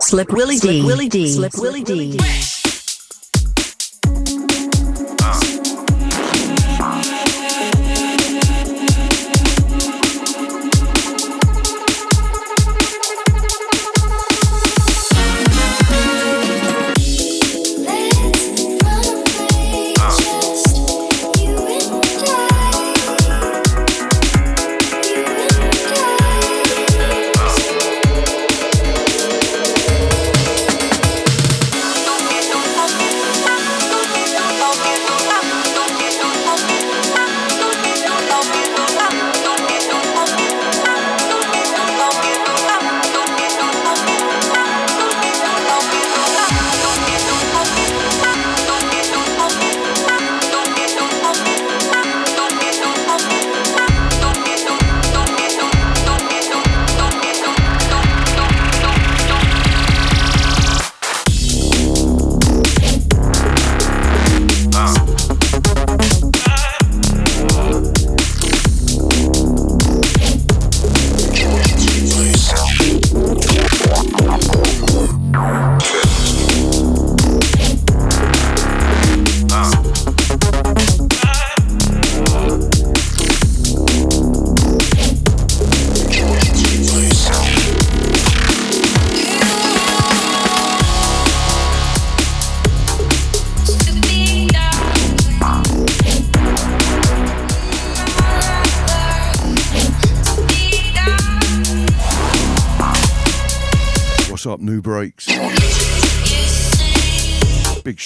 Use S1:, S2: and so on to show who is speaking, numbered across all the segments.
S1: Slip Willie D. Willie D. Slip Willie D.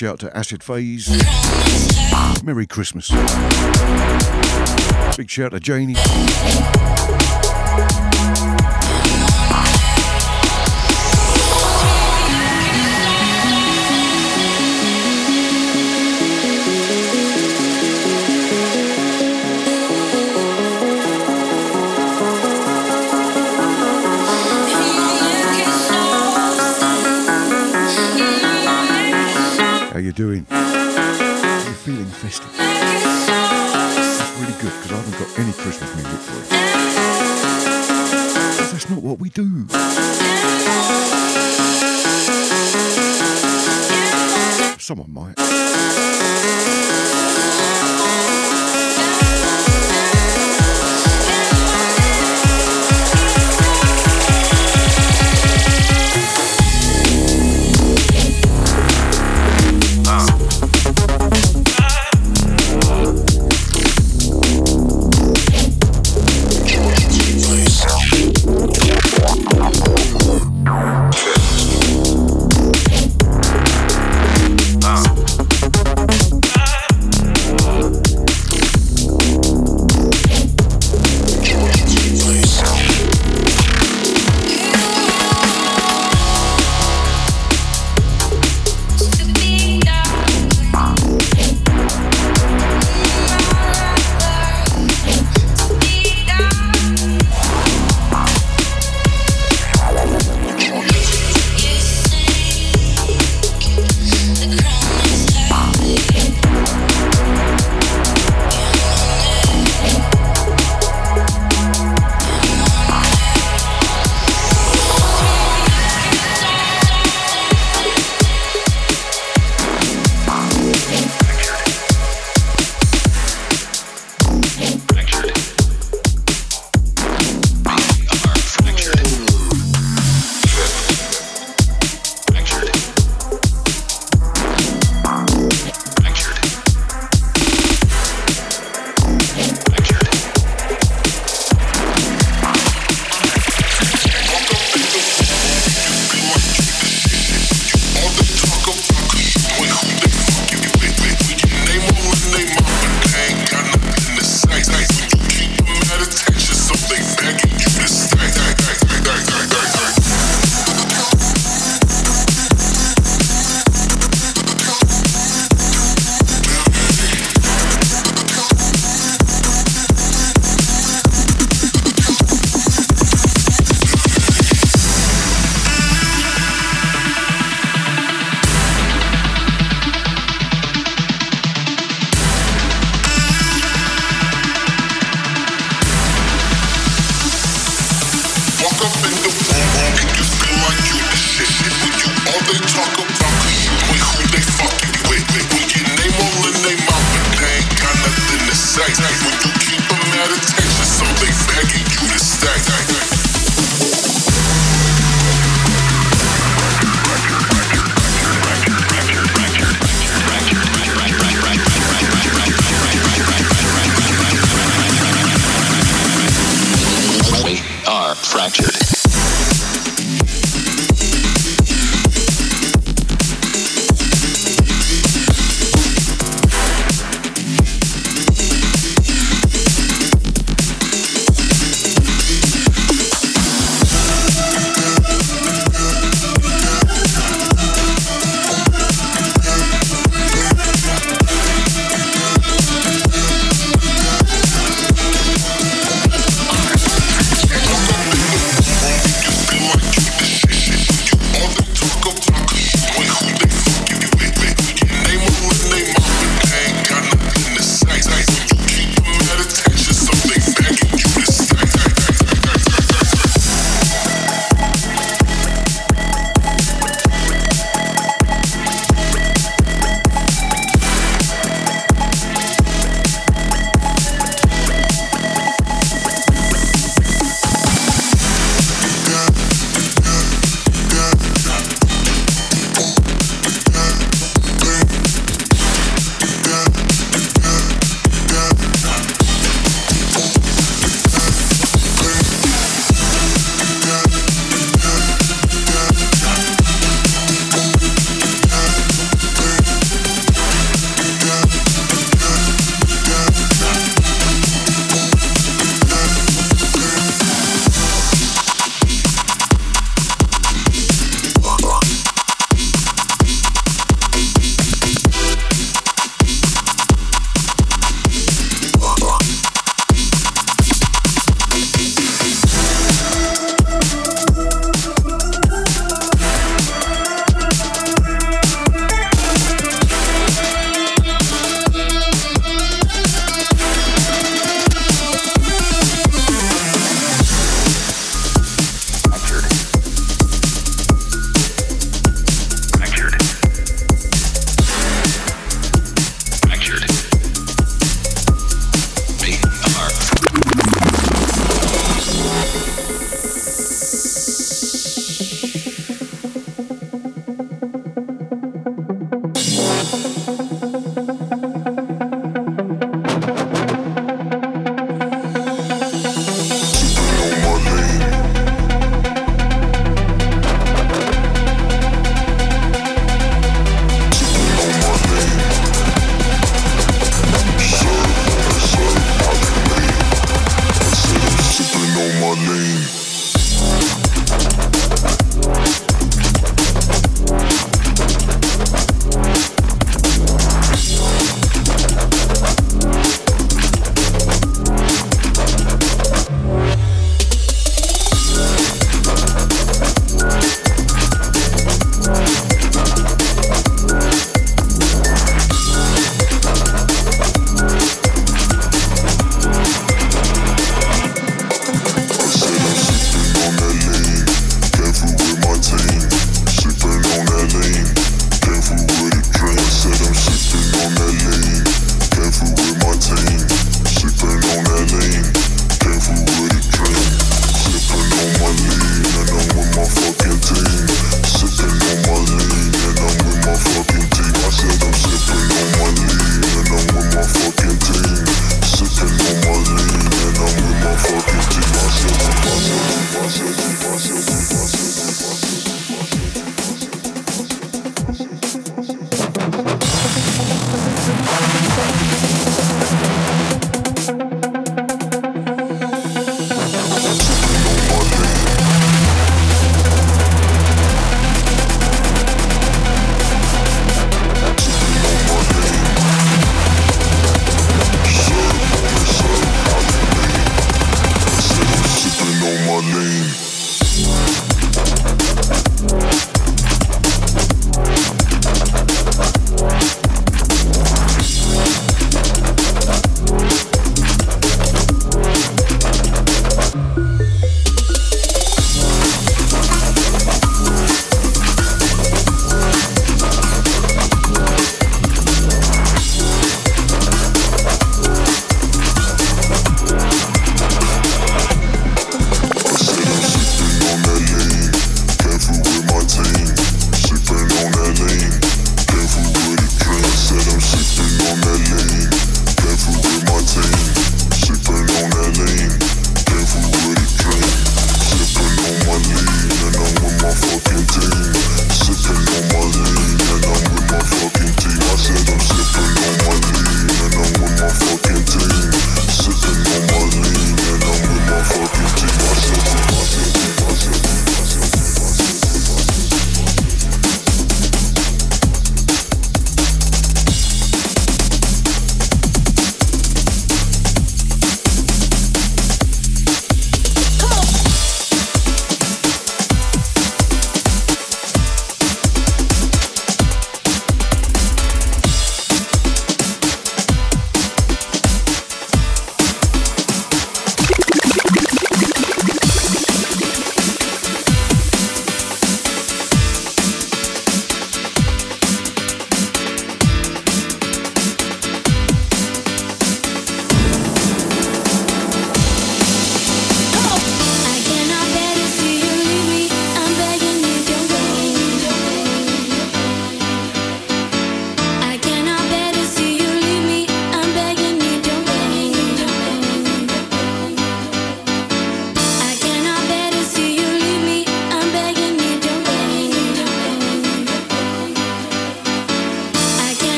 S2: shout to Acid Phase. Merry Christmas. Big shout to Janie.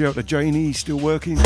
S2: Shout
S3: out to Janie, still working.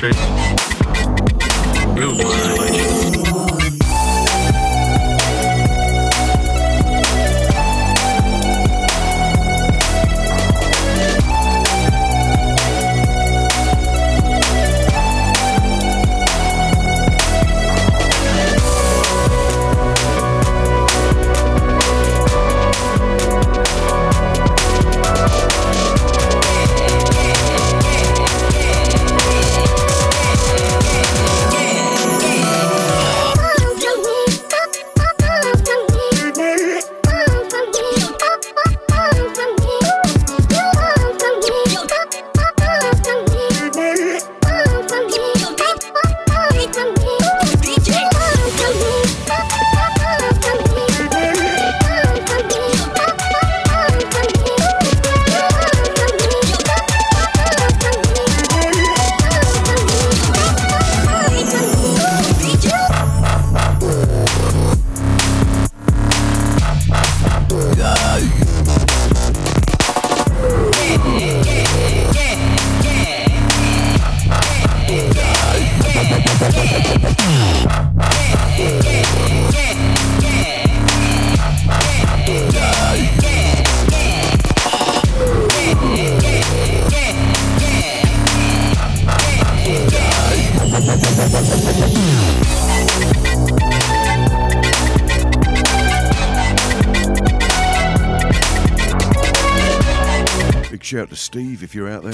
S3: Tschüss. you're out there.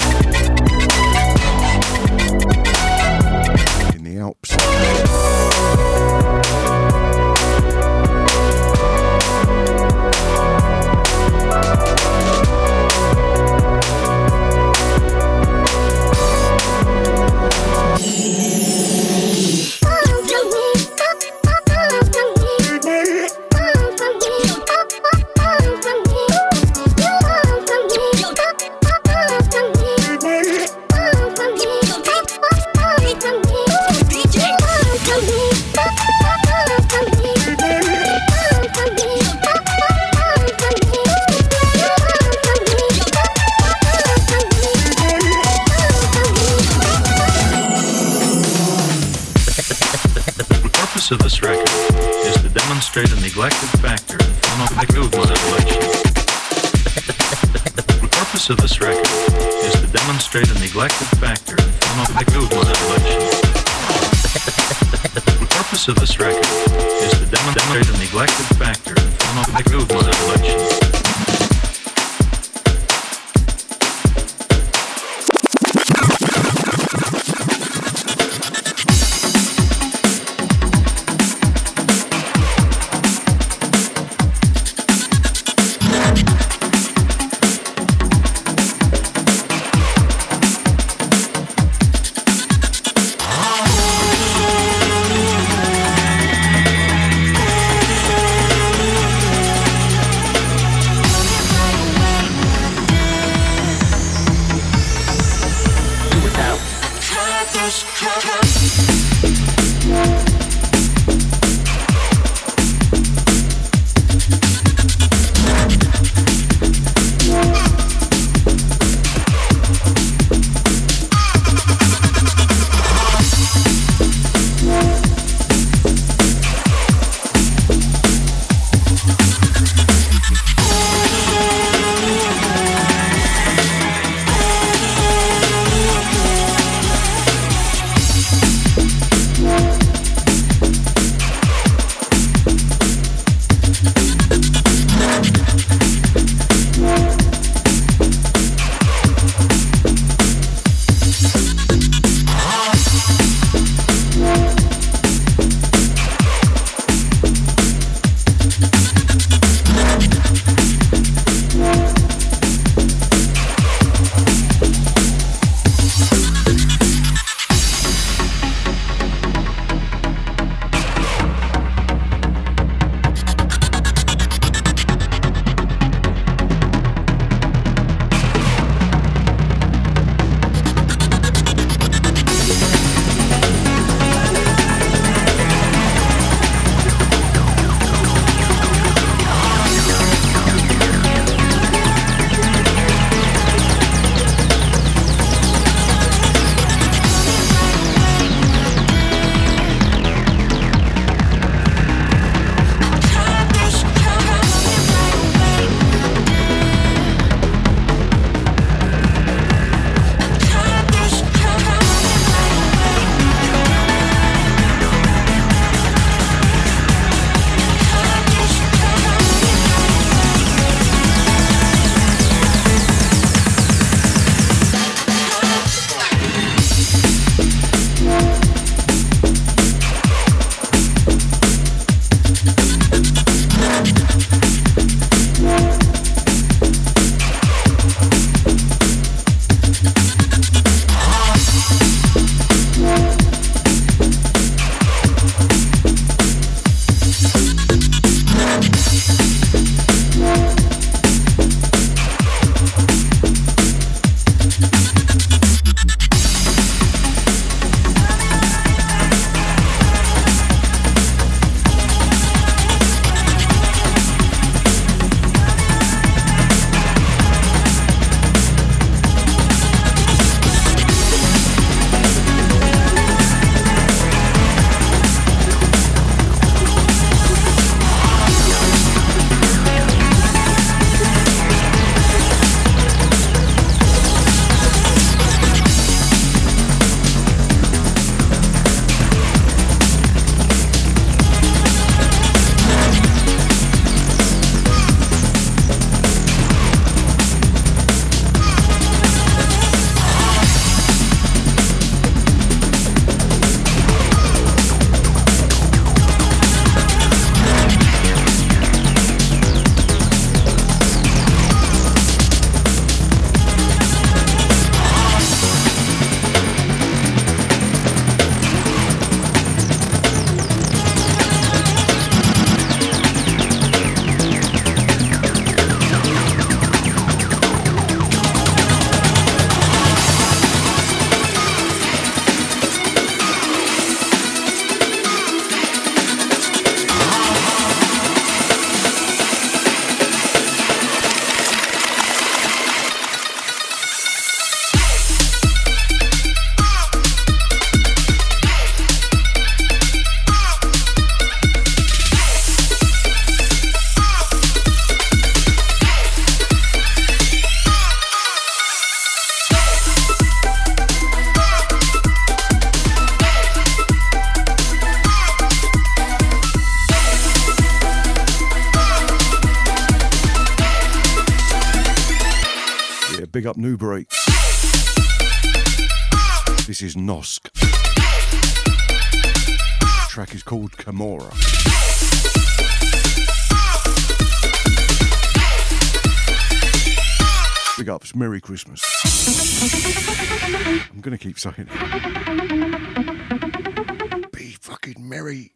S2: Up NuBreak. This is Nosk. The track is called Camorra. Big ups, Merry Christmas. I'm gonna keep saying it. Be fucking merry.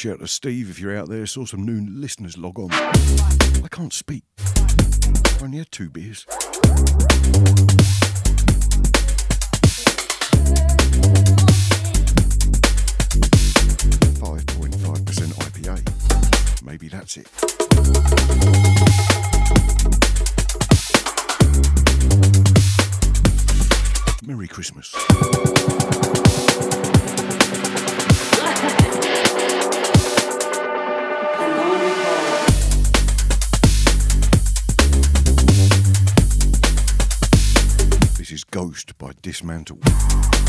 S2: Shout to Steve if you're out there. Saw some new listeners log on. I can't speak. I only had two beers. Dismantle.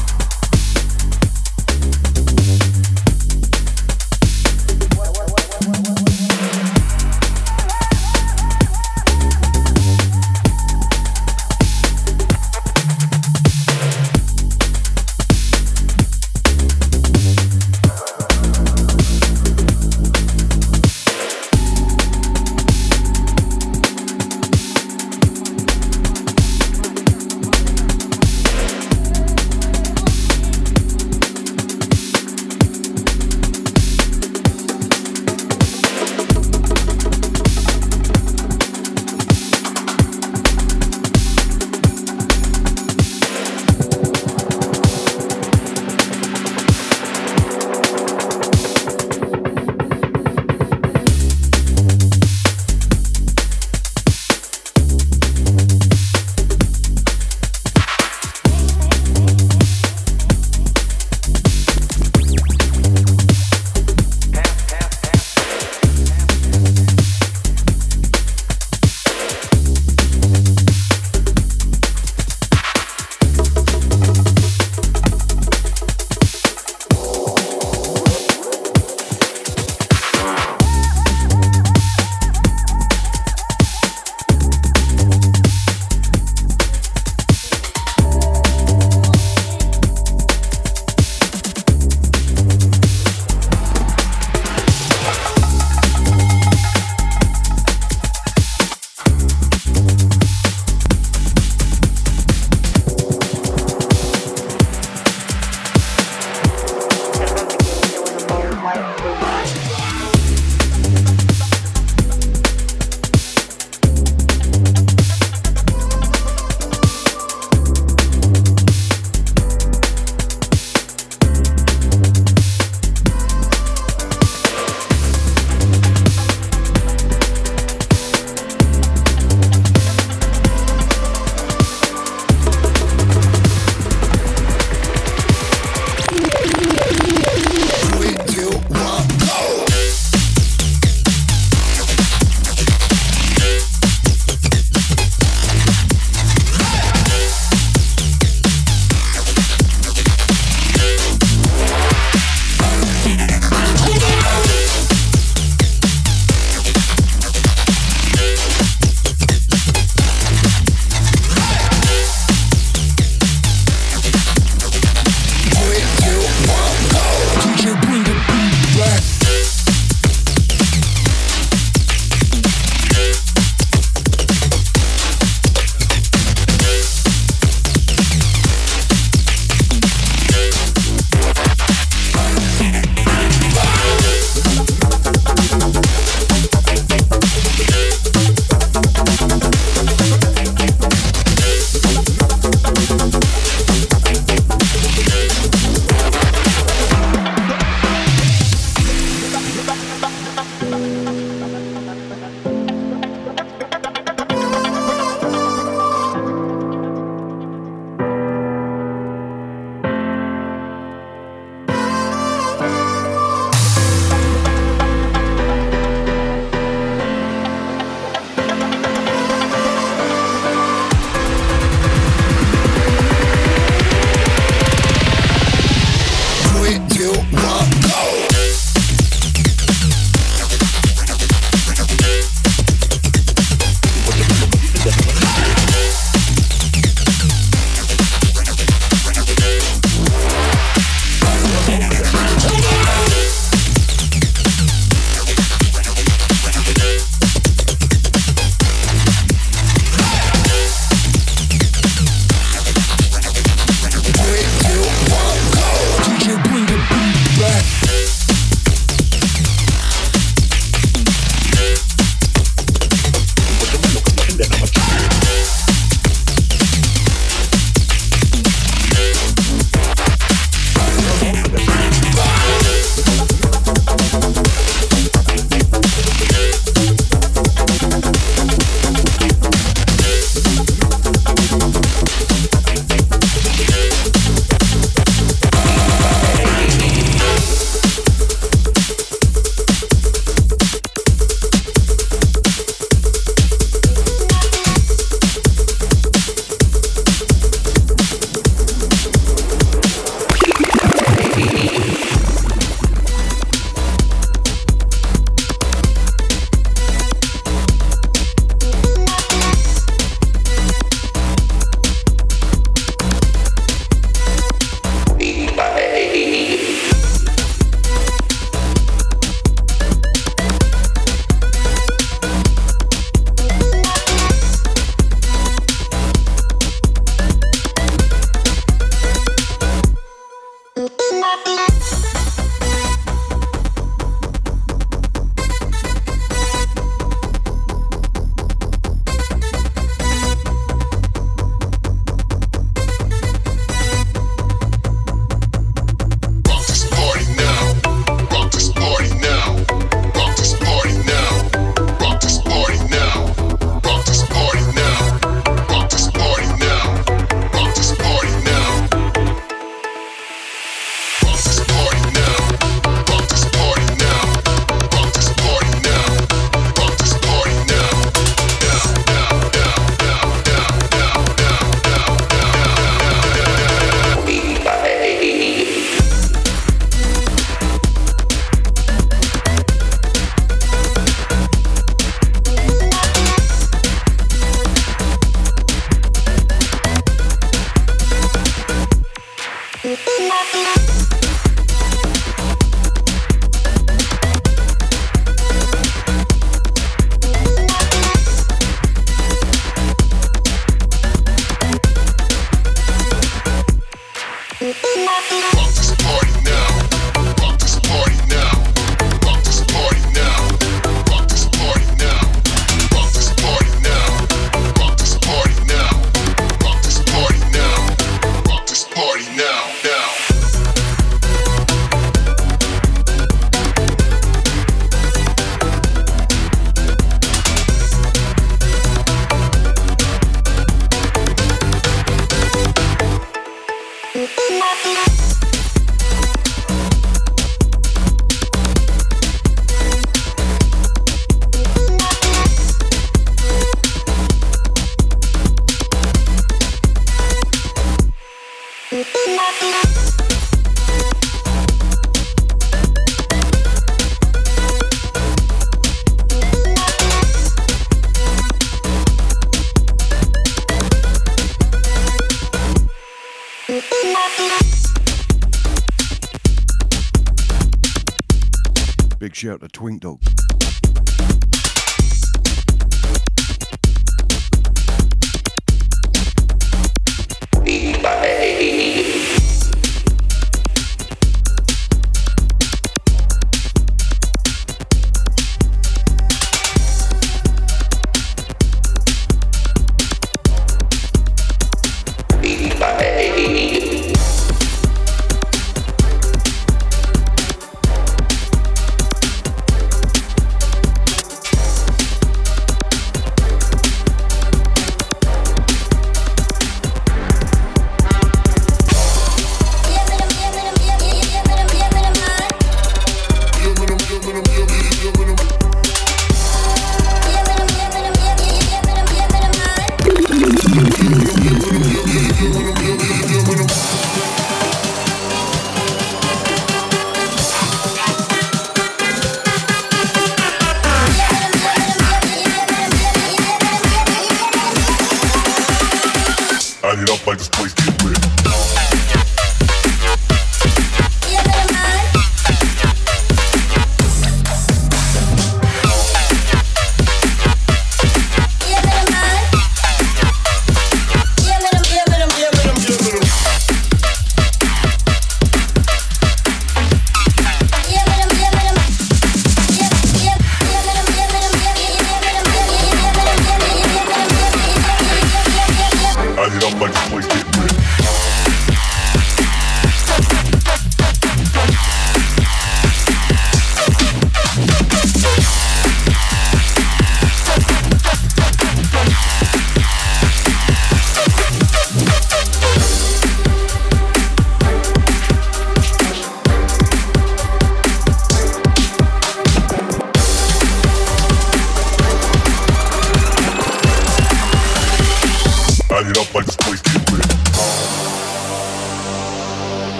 S2: Twink Dog.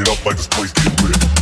S4: it up like this
S5: place
S4: get lit.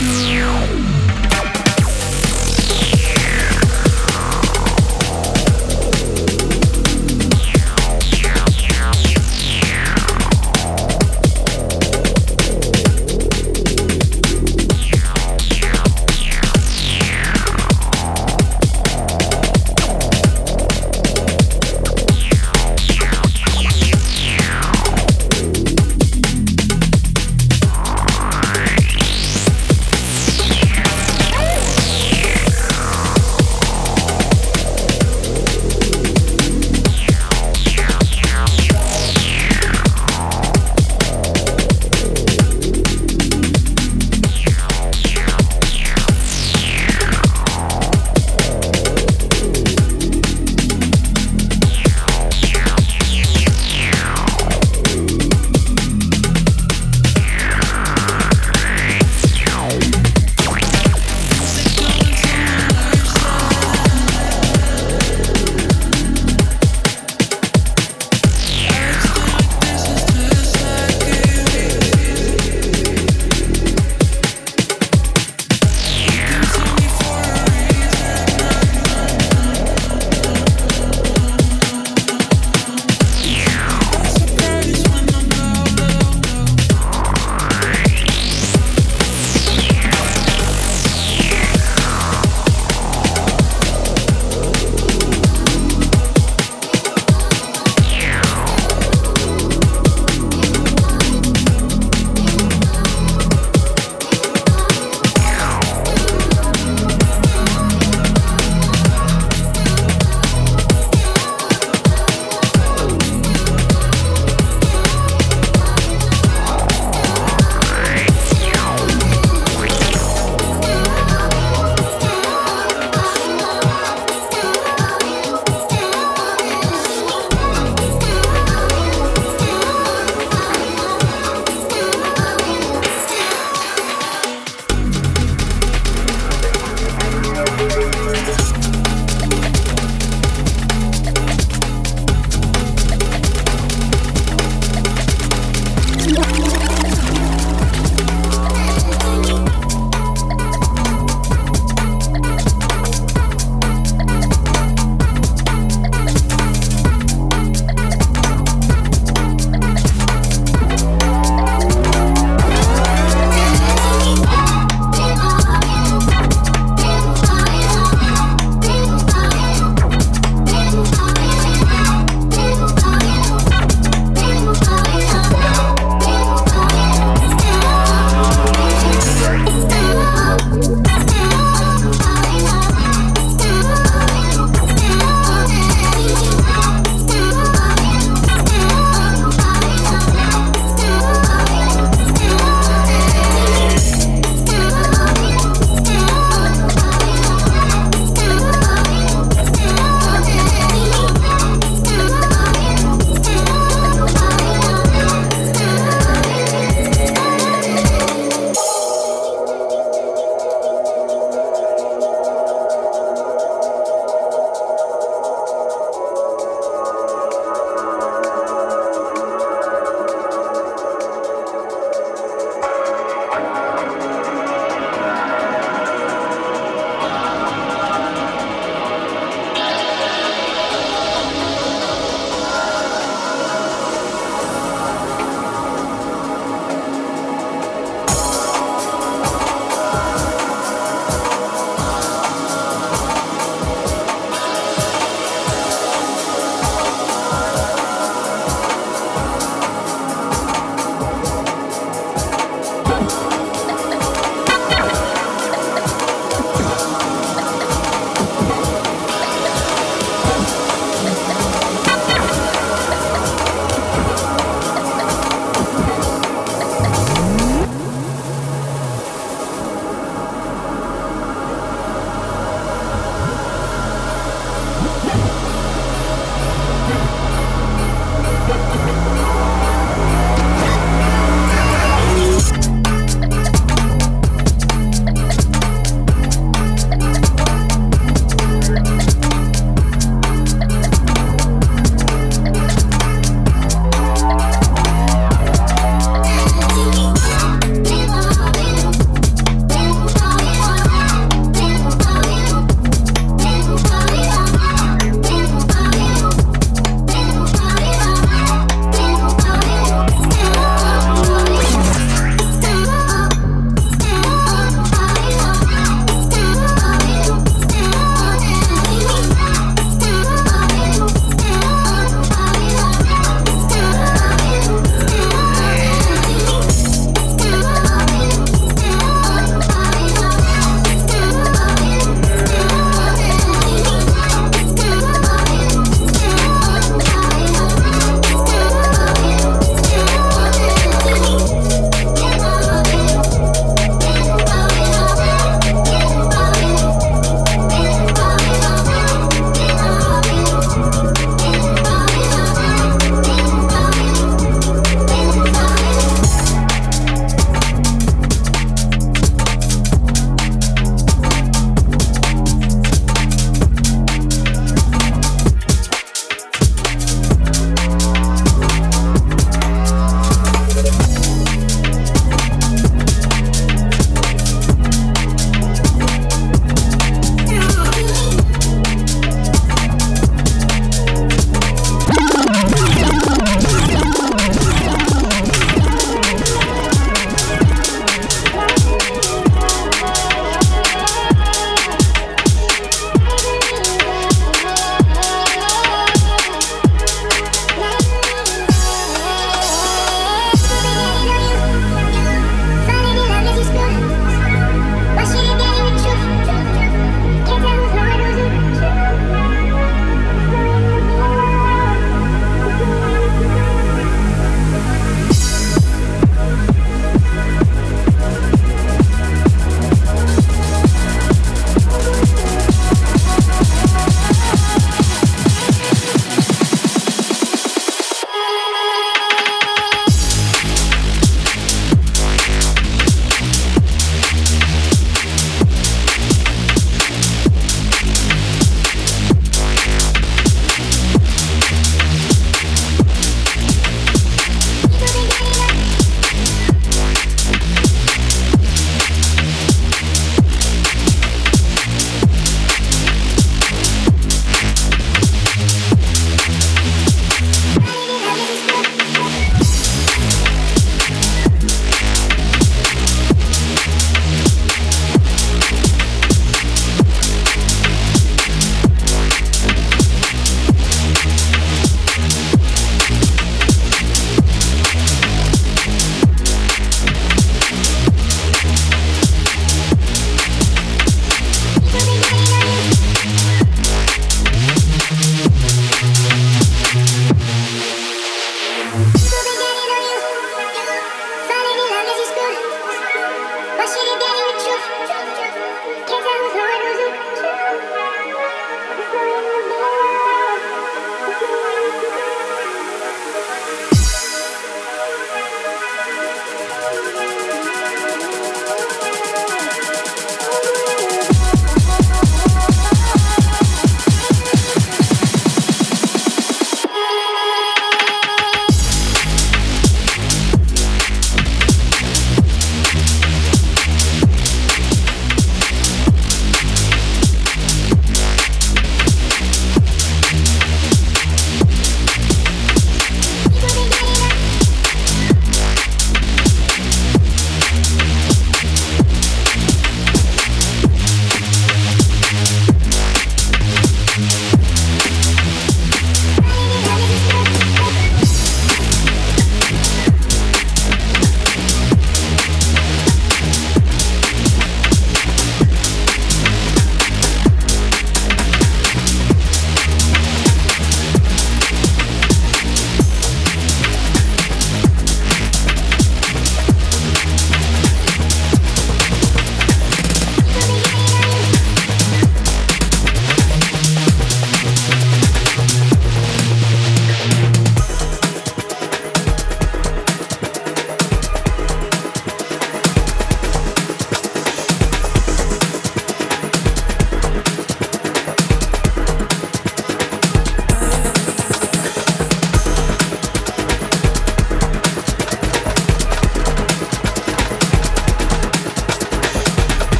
S6: you